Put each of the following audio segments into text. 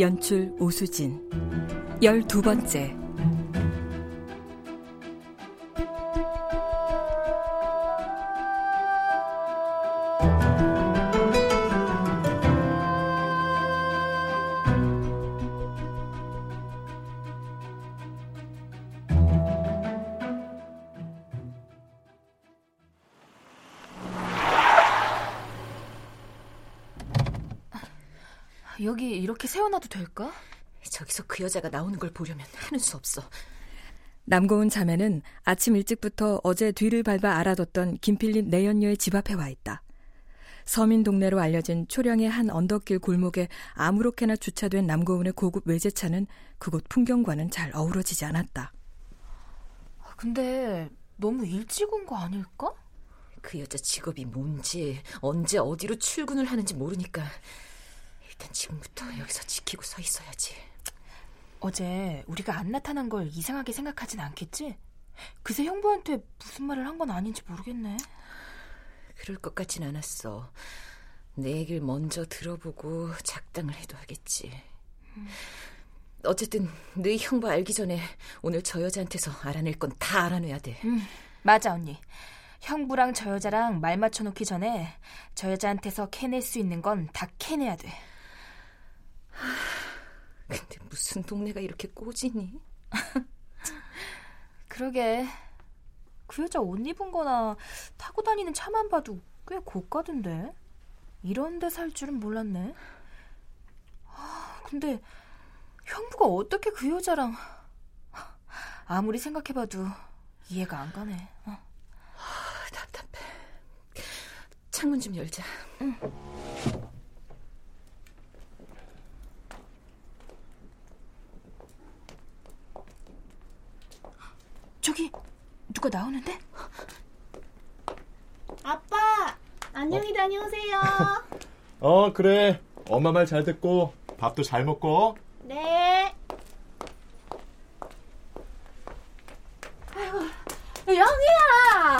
연출 오수진. 열두 번째 여기 이렇게 세워놔도 될까? 저기서 그 여자가 나오는 걸 보려면 하는 수 없어. 남고은 자매는 아침 일찍부터 어제 뒤를 밟아 알아뒀던 김필립 내연녀의 집 앞에 와 있다. 서민 동네로 알려진 초량의 한 언덕길 골목에 아무렇게나 주차된 남고은의 고급 외제차는 그곳 풍경과는 잘 어우러지지 않았다. 아, 근데 너무 일찍 온 거 아닐까? 그 여자 직업이 뭔지 언제 어디로 출근을 하는지 모르니까 일단 지금부터 여기서 지키고 서 있어야지. 어제 우리가 안 나타난 걸 이상하게 생각하진 않겠지? 그새 형부한테 무슨 말을 한 건 아닌지 모르겠네. 그럴 것 같진 않았어. 내 얘기를 먼저 들어보고 작당을 해도 하겠지. 음. 어쨌든 너희 형부 알기 전에 오늘 저 여자한테서 알아낼 건 다 알아내야 돼. 음, 맞아 언니. 형부랑 저 여자랑 말 맞춰놓기 전에 저 여자한테서 캐낼 수 있는 건 다 캐내야 돼. 근데 무슨 동네가 이렇게 꼬지니? 그러게. 그 여자 옷 입은 거나 타고 다니는 차만 봐도 꽤 고가던데. 이런 데 살 줄은 몰랐네. 아, 근데 형부가 어떻게 그 여자랑 아무리 생각해봐도 이해가 안 가네. 어. 아, 답답해. 창문 좀 열자. 응. 저기 누가 나오는데? 아빠 안녕히 다녀오세요. 어 그래 엄마 말 잘 듣고 밥도 잘 먹고. 네. 아이고 영희야.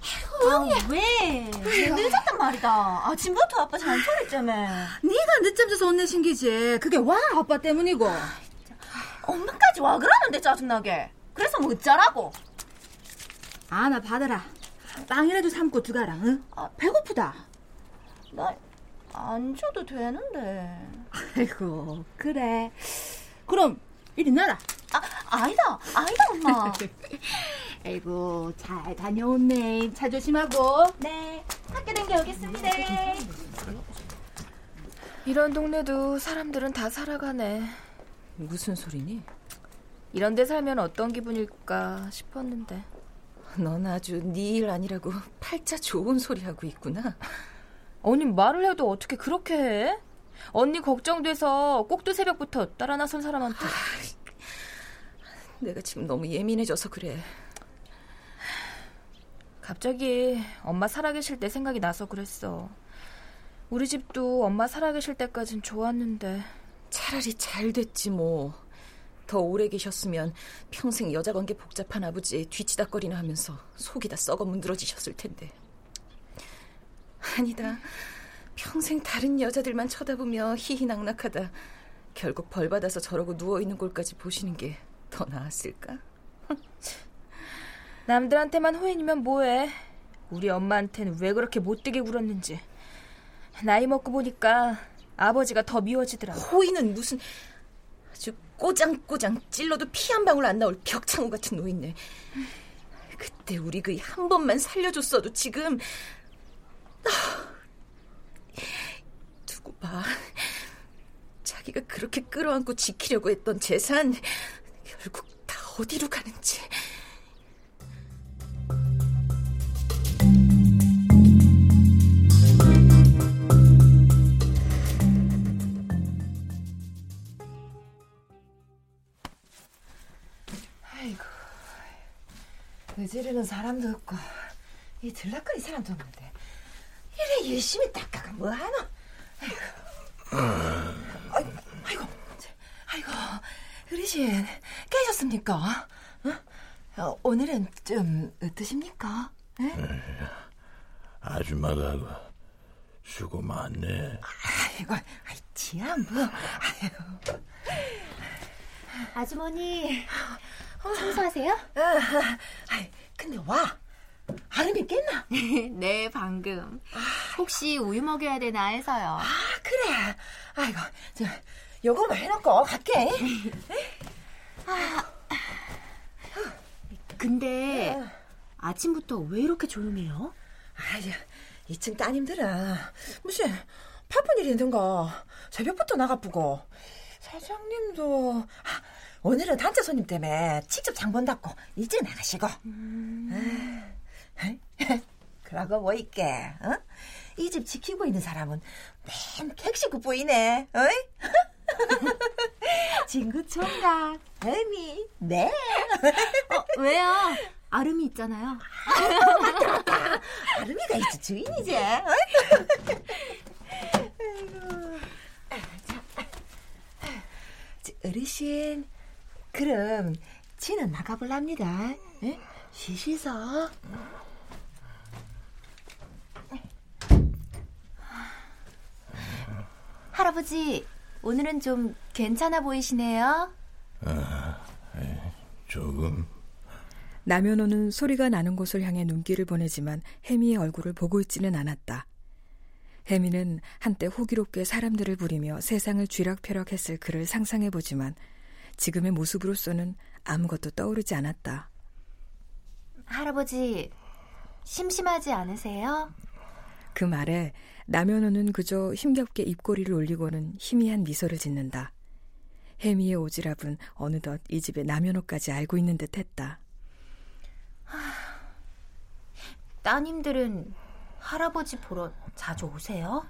아이고 영희. 아, 왜? 늦었단 말이다. 아침부터 아빠 잔소리했자며. 네가 늦잠 자서 혼내신 기지. 그게 와 아빠 때문이고. 엄마까지 와 그러는데 짜증나게. 그래서 뭐 어쩌라고? 아, 나 받아라. 빵이라도 삶고 들어가라, 응? 아, 배고프다. 나 안 줘도 되는데. 아이고, 그래. 그럼, 이리 나라. 아, 아니다. 아니다, 엄마. 아이고, 잘 다녀온네. 차 조심하고. 네. 학교 댕겨 오겠습니다. 이런 동네도 사람들은 다 살아가네. 무슨 소리니? 이런 데 살면 어떤 기분일까 싶었는데. 넌 아주 네 일 아니라고 팔자 좋은 소리 하고 있구나. 언니 말을 해도 어떻게 그렇게 해? 언니 걱정돼서 꼭두 새벽부터 따라 나선 사람한테. 내가 지금 너무 예민해져서 그래. 갑자기 엄마 살아계실 때 생각이 나서 그랬어. 우리 집도 엄마 살아계실 때까진 좋았는데. 차라리 잘 됐지 뭐. 더 오래 계셨으면 평생 여자 관계 복잡한 아버지의 뒤치다거리나 하면서 속이 다 썩어 문드러지셨을 텐데. 아니다. 평생 다른 여자들만 쳐다보며 희희낙낙하다. 결국 벌 받아서 저러고 누워 있는 꼴까지 보시는 게 더 나았을까? 남들한테만 호인이면 뭐해. 우리 엄마한테는 왜 그렇게 못되게 굴었는지. 나이 먹고 보니까 아버지가 더 미워지더라. 호의는 무슨 꼬장꼬장 찔러도 피 한 방울 안 나올 벽창호 같은 노인네. 그때 우리 그 한 번만 살려줬어도 지금 아, 두고 봐. 자기가 그렇게 끌어안고 지키려고 했던 재산 결국 다 어디로 가는지. 의지르는 사람도 없고 이 들락거리 사람도 없는데 이래 열심히 닦아가 뭐하노? 아이고, 아이고, 아이고, 아이고, 어르신 깨셨습니까? 어? 어, 오늘은 좀 어떠십니까? 에? 아줌마가 수고 많네. 아이고, 아이, 지안 뭐. 아이고. 아주머니, 청소하세요? 아, 근데 와. 아름이 깼나? 네, 방금. 혹시 우유 먹여야 되나 해서요. 아, 그래. 아이고, 저, 요거만 해놓고 갈게. 아, 근데 아침부터 왜 이렇게 조용해요? 아이, 2층 따님들은 무슨 바쁜 일이 있는가 새벽부터 나가쁘고 사장님도 아, 오늘은 단체 손님 때문에 직접 장본 닫고 일찍 나가시고 음. 그러고 뭐 있게 어? 이 집 지키고 있는 사람은 맨 객식구 보이네 어이? 친구 총각 애미 네 어, 왜요? 아름이 있잖아요. 맞다, 맞다. 아름이가 이제 주인이지. 아이고. 자, 어르신, 그럼 지는 나가볼랍니다. 예? 쉬시서. 할아버지, 오늘은 좀 괜찮아 보이시네요. 아, 조금. 남현호는 소리가 나는 곳을 향해 눈길을 보내지만 혜미의 얼굴을 보고 있지는 않았다. 혜미는 한때 호기롭게 사람들을 부리며 세상을 쥐락펴락했을 그를 상상해보지만 지금의 모습으로서는 아무것도 떠오르지 않았다. 할아버지, 심심하지 않으세요? 그 말에 남현호는 그저 힘겹게 입꼬리를 올리고는 희미한 미소를 짓는다. 혜미의 오지랖은 어느덧 이 집의 남현호까지 알고 있는 듯 했다. 따님들은 할아버지 보러 자주 오세요?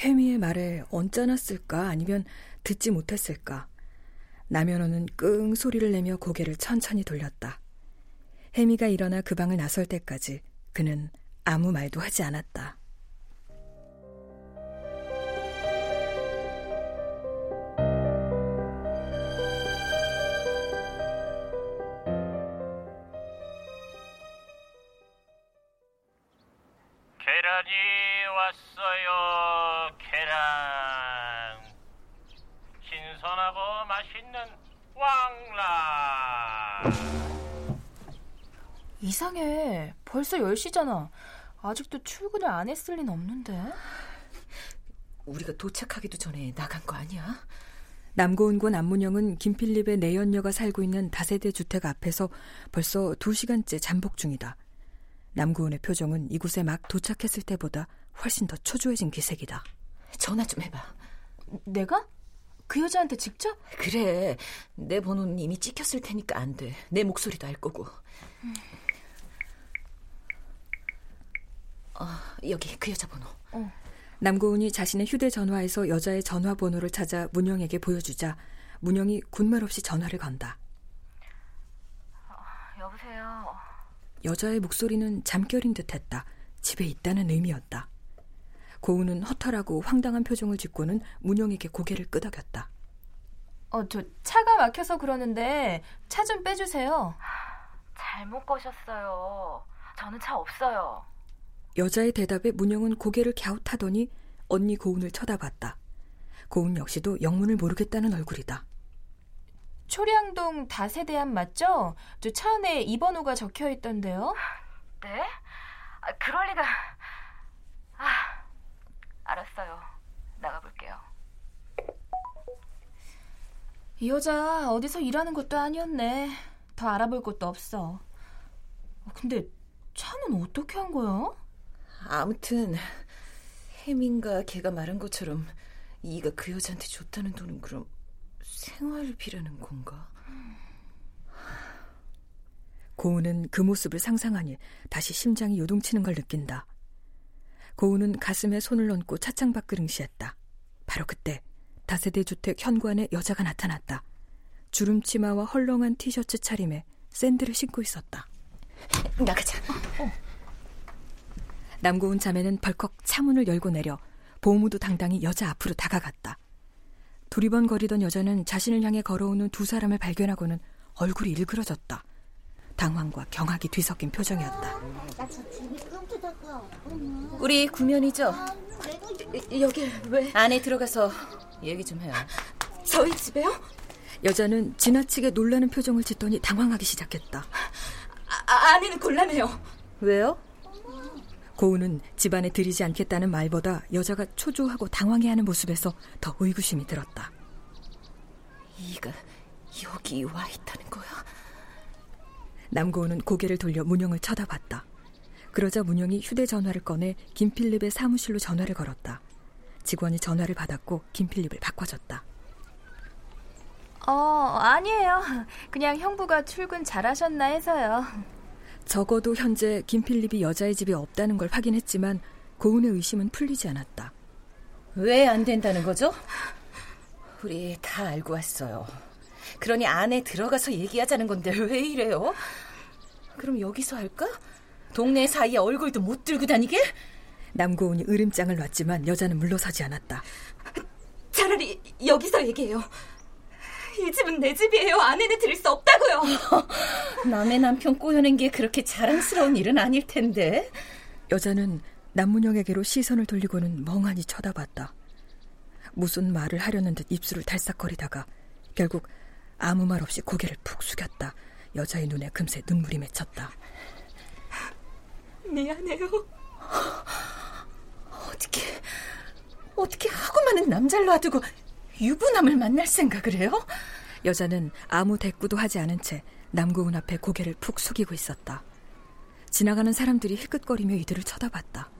혜미의 말에 언짢았을까 아니면 듣지 못했을까. 남현호는 끙 소리를 내며 고개를 천천히 돌렸다. 혜미가 일어나 그 방을 나설 때까지 그는 아무 말도 하지 않았다. 이상해. 벌써 10시잖아. 아직도 출근을 안 했을 리는 없는데. 우리가 도착하기도 전에 나간 거 아니야? 남고은군 안문영은 김필립의 내연녀가 살고 있는 다세대 주택 앞에서 벌써 두 시간째 잠복 중이다. 남고은의 표정은 이곳에 막 도착했을 때보다 훨씬 더 초조해진 기색이다. 전화 좀 해봐. 내가? 그 여자한테 직접? 그래. 내 번호는 이미 찍혔을 테니까 안 돼. 내 목소리도 알 거고. 음. 어, 여기 그 여자 번호. 어. 남고은이 자신의 휴대전화에서 여자의 전화번호를 찾아 문영에게 보여주자 문영이 군말 없이 전화를 건다. 어, 여보세요. 여자의 목소리는 잠결인 듯했다. 집에 있다는 의미였다. 고은은 허탈하고 황당한 표정을 짓고는 문영에게 고개를 끄덕였다. 어, 저 차가 막혀서 그러는데 차 좀 빼주세요. 잘못 거셨어요. 저는 차 없어요. 여자의 대답에 문영은 고개를 갸웃하더니 언니 고은을 쳐다봤다. 고은 역시도 영문을 모르겠다는 얼굴이다. 초량동 다세대암 맞죠? 저 차 안에 이 번호가 적혀 있던데요. 네? 아, 그럴 리가. 아, 알았어요. 나가볼게요. 이 여자 어디서 일하는 것도 아니었네. 더 알아볼 것도 없어. 근데 차는 어떻게 한 거야? 아무튼 혜민과 걔가 말한 것처럼 이가 그 여자한테 줬다는 돈은 그럼 생활비라는 건가? 고은은 그 모습을 상상하니 다시 심장이 요동치는 걸 느낀다. 고은은 가슴에 손을 얹고 차창 밖을 응시했다. 바로 그때 다세대 주택 현관에 여자가 나타났다. 주름 치마와 헐렁한 티셔츠 차림에 샌들을 신고 있었다. 나가자. 어. 남고은 자매는 벌컥 차문을 열고 내려 보무도 당당히 여자 앞으로 다가갔다. 두리번거리던 여자는 자신을 향해 걸어오는 두 사람을 발견하고는 얼굴이 일그러졌다. 당황과 경악이 뒤섞인 표정이었다. 우리 구면이죠? 여기 왜? 안에 들어가서 얘기 좀 해요. 저희 집에요? 여자는 지나치게 놀라는 표정을 짓더니 당황하기 시작했다. 아, 아내는 곤란해요. 왜요? 고은은 집안에 들이지 않겠다는 말보다 여자가 초조하고 당황해하는 모습에서 더 의구심이 들었다. 이가 여기 와 있다는 거야? 남고은은 고개를 돌려 문영을 쳐다봤다. 그러자 문영이 휴대전화를 꺼내 김필립의 사무실로 전화를 걸었다. 직원이 전화를 받았고 김필립을 바꿔줬다. 어, 아니에요. 그냥 형부가 출근 잘하셨나 해서요. 적어도 현재 김필립이 여자의 집에 없다는 걸 확인했지만 고은의 의심은 풀리지 않았다. 왜 안 된다는 거죠? 우리 다 알고 왔어요. 그러니 안에 들어가서 얘기하자는 건데 왜 이래요? 그럼 여기서 할까? 동네 사이에 얼굴도 못 들고 다니게? 남고은이 으름장을 놨지만 여자는 물러서지 않았다. 차라리 여기서 얘기해요. 이 집은 내 집이에요. 아내는 들을 수 없다고요. 남의 남편 꼬여낸 게 그렇게 자랑스러운 일은 아닐 텐데. 여자는 남문영에게로 시선을 돌리고는 멍하니 쳐다봤다. 무슨 말을 하려는 듯 입술을 달싹거리다가 결국 아무 말 없이 고개를 푹 숙였다. 여자의 눈에 금세 눈물이 맺혔다. 미안해요. 어떻게 어떻게 하고 많은 남자를 놔두고 유부남을 만날 생각을 해요? 여자는 아무 대꾸도 하지 않은 채 남고은 앞에 고개를 푹 숙이고 있었다. 지나가는 사람들이 힐끗거리며 이들을 쳐다봤다.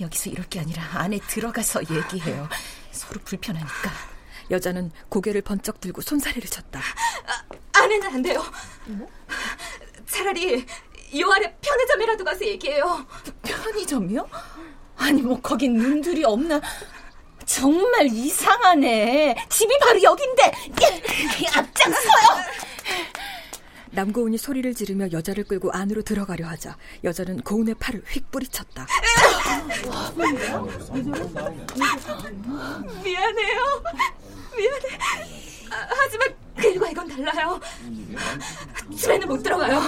여기서 이럴 게 아니라 안에 들어가서 얘기해요. 서로 불편하니까. 여자는 고개를 번쩍 들고 손사래를 쳤다. 아, 아내는 안 돼요. 뭐? 차라리 요 아래 편의점이라도 가서 얘기해요. 편의점이요? 아니 뭐 거긴 눈들이 없나? 정말 이상하네. 집이 바로 여긴데 앞장서요. 남고은이 소리를 지르며 여자를 끌고 안으로 들어가려 하자 여자는 고은의 팔을 휙 뿌리쳤다. 미안해요. 미안해. 달라요. 집에는 못 들어가요.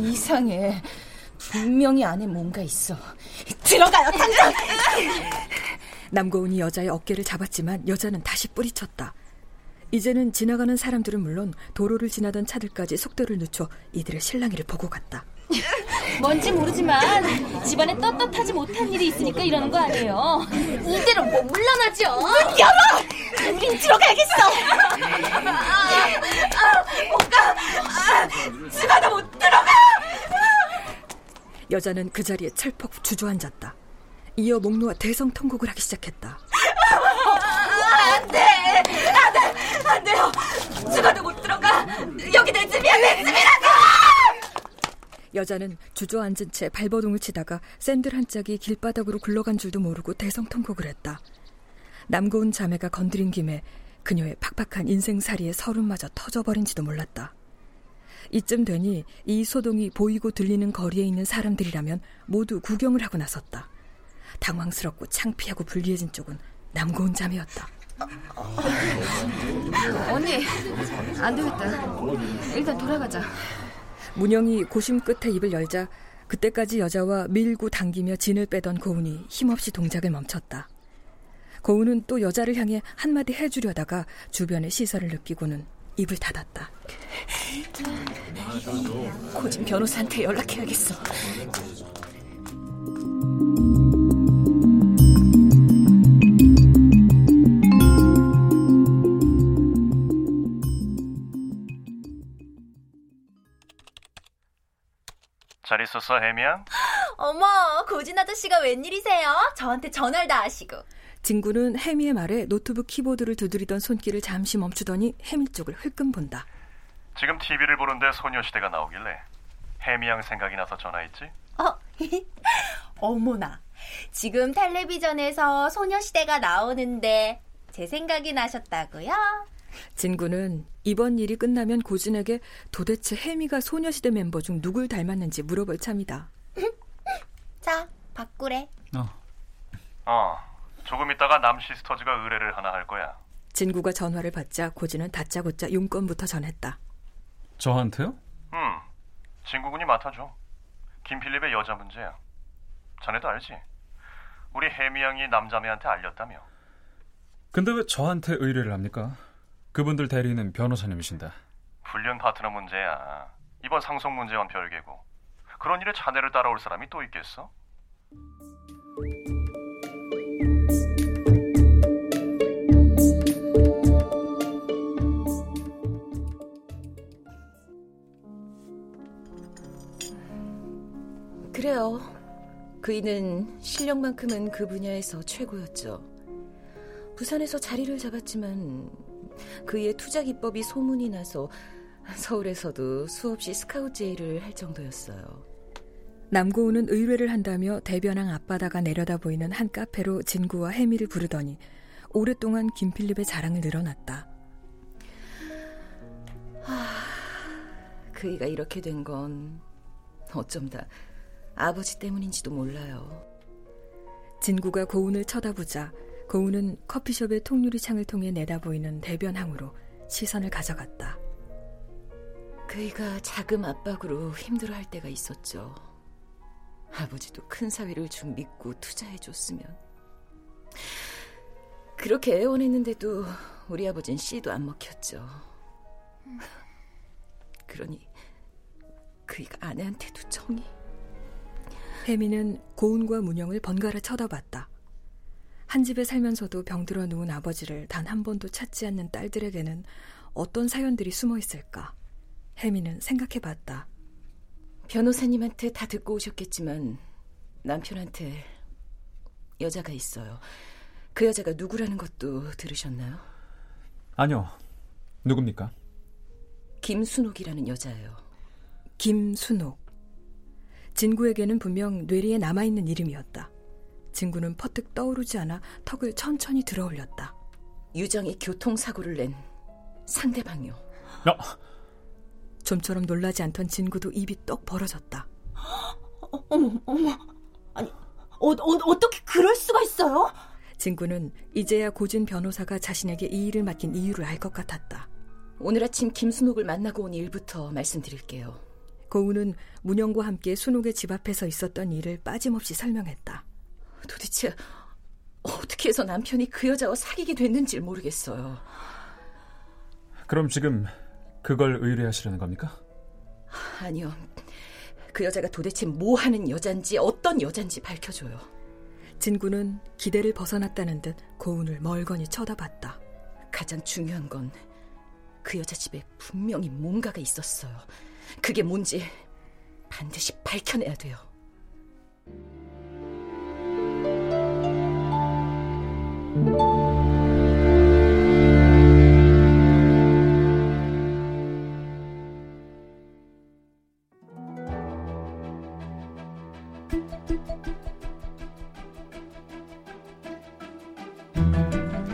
이상해. 분명히 안에 뭔가 있어. 들어가요, 당장! 남고은이 여자의 어깨를 잡았지만 여자는 다시 뿌리쳤다. 이제는 지나가는 사람들은 물론 도로를 지나던 차들까지 속도를 늦춰 이들의 실랑이를 보고 갔다. 뭔지 모르지만 집안에 떳떳하지 못한 일이 있으니까 이러는 거 아니에요. 이대로 뭐 물러나죠. 문 열어! 우린 들어가야겠어. 아, 아, 못 가. 아, 집 안에 못 들어가. 여자는 그 자리에 철퍽 주저앉았다. 이어 목 놓아 대성통곡을 하기 시작했다. 안 돼! 안 돼! 안 돼요! 죽어도 못 들어가! 여기 내 집이야, 내 집이라고! 여자는 주저앉은 채 발버둥을 치다가 샌들 한 짝이 길바닥으로 굴러간 줄도 모르고 대성통곡을 했다. 남고운 자매가 건드린 김에 그녀의 팍팍한 인생살이의 서름마저 터져버린지도 몰랐다. 이쯤 되니 이 소동이 보이고 들리는 거리에 있는 사람들이라면 모두 구경을 하고 나섰다. 당황스럽고 창피하고 불리해진 쪽은 남고운 자매였다. 언니, 안 되겠다. 일단 돌아가자. 문영이 고심 끝에 입을 열자 그때까지 여자와 밀고 당기며 진을 빼던 고운이 힘없이 동작을 멈췄다. 고운은 또 여자를 향해 한마디 해주려다가 주변의 시선을 느끼고는 입을 닫았다. 고진 변호사한테 연락해야겠어. 잘 있었어, 혜미야? 어머, 고진 아저씨가 웬일이세요? 저한테 전화를 다 하시고. 진구는 혜미의 말에 노트북 키보드를 두드리던 손길을 잠시 멈추더니 혜미 쪽을 흘끔 본다. 지금 TV를 보는데 소녀시대가 나오길래 혜미 양 생각이 나서 전화했지? 어, 어머나. 지금 텔레비전에서 소녀시대가 나오는데 제 생각이 나셨다고요? 진구는 이번 일이 끝나면 고진에게 도대체 혜미가 소녀시대 멤버 중 누굴 닮았는지 물어볼 참이다. 자, 바꾸래. 어, 조금 있다가 남시스터즈가 의뢰를 하나 할 거야. 진구가 전화를 받자 고진은 다짜고짜 용건부터 전했다. 저한테요? 응, 진구군이 맡아줘. 김필립의 여자 문제야. 자네도 알지? 우리 혜미 양이 남자매한테 알렸다며. 근데 왜 저한테 의뢰를 합니까? 그분들 대리는 변호사님이신데. 불륜 파트너 문제야. 이번 상속 문제와는 별개고. 그런 일에 자네를 따라올 사람이 또 있겠어? 그래요. 그이는 실력만큼은 그 분야에서 최고였죠. 부산에서 자리를 잡았지만 그의 투자 기법이 소문이 나서 서울에서도 수없이 스카우트 제의를 할 정도였어요. 남고은은 의뢰를 한다며 대변항 앞바다가 내려다 보이는 한 카페로 진구와 혜미를 부르더니 오랫동안 김필립의 자랑을 늘어놨다. 하, 그이가 이렇게 된 건 어쩜 다 아버지 때문인지도 몰라요. 진구가 고운을 쳐다보자 고운은 커피숍의 통유리 창을 통해 내다보이는 대변항으로 시선을 가져갔다. 그이가 자금 압박으로 힘들어할 때가 있었죠. 아버지도 큰 사위를 좀 믿고 투자해줬으면. 그렇게 애원했는데도 우리 아버진 씨도 안 먹혔죠. 그러니 그이가 아내한테도 정이. 혜미는 고운과 문영을 번갈아 쳐다봤다. 한 집에 살면서도 병들어 누운 아버지를 단 한 번도 찾지 않는 딸들에게는 어떤 사연들이 숨어 있을까? 혜미는 생각해 봤다. 변호사님한테 다 듣고 오셨겠지만 남편한테 여자가 있어요. 그 여자가 누구라는 것도 들으셨나요? 아니요. 누굽니까? 김순옥이라는 여자예요. 김순옥. 진구에게는 분명 뇌리에 남아있는 이름이었다. 진구는 퍼뜩 떠오르지 않아 턱을 천천히 들어 올렸다. 유정이 교통사고를 낸 상대방이요. 야! 좀처럼 놀라지 않던 진구도 입이 떡 벌어졌다. 어, 어머, 어머. 아니, 어, 어, 어떻게 그럴 수가 있어요? 진구는 이제야 고진 변호사가 자신에게 이 일을 맡긴 이유를 알 것 같았다. 오늘 아침 김순옥을 만나고 온 일부터 말씀드릴게요. 고우는 문영과 함께 순옥의 집 앞에서 있었던 일을 빠짐없이 설명했다. 도대체 어떻게 해서 남편이 그 여자와 사귀게 됐는지 모르겠어요. 그럼 지금 그걸 의뢰하시려는 겁니까? 아니요. 그 여자가 도대체 뭐 하는 여잔지 어떤 여잔지 밝혀줘요. 진구는 기대를 벗어났다는 듯 고운을 멀거니 쳐다봤다. 가장 중요한 건 그 여자 집에 분명히 뭔가가 있었어요. 그게 뭔지 반드시 밝혀내야 돼요.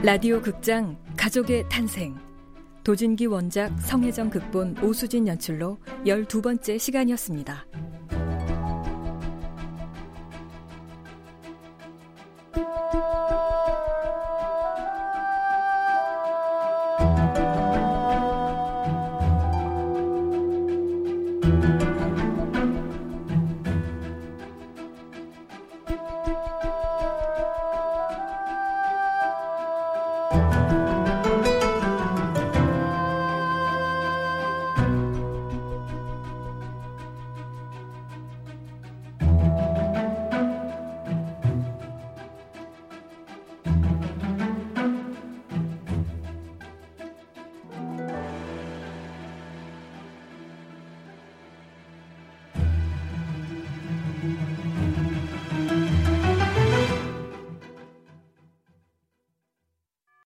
라디오 극장 가족의 탄생 도진기 원작 성혜정 극본 오수진 연출로 12번째 시간이었습니다.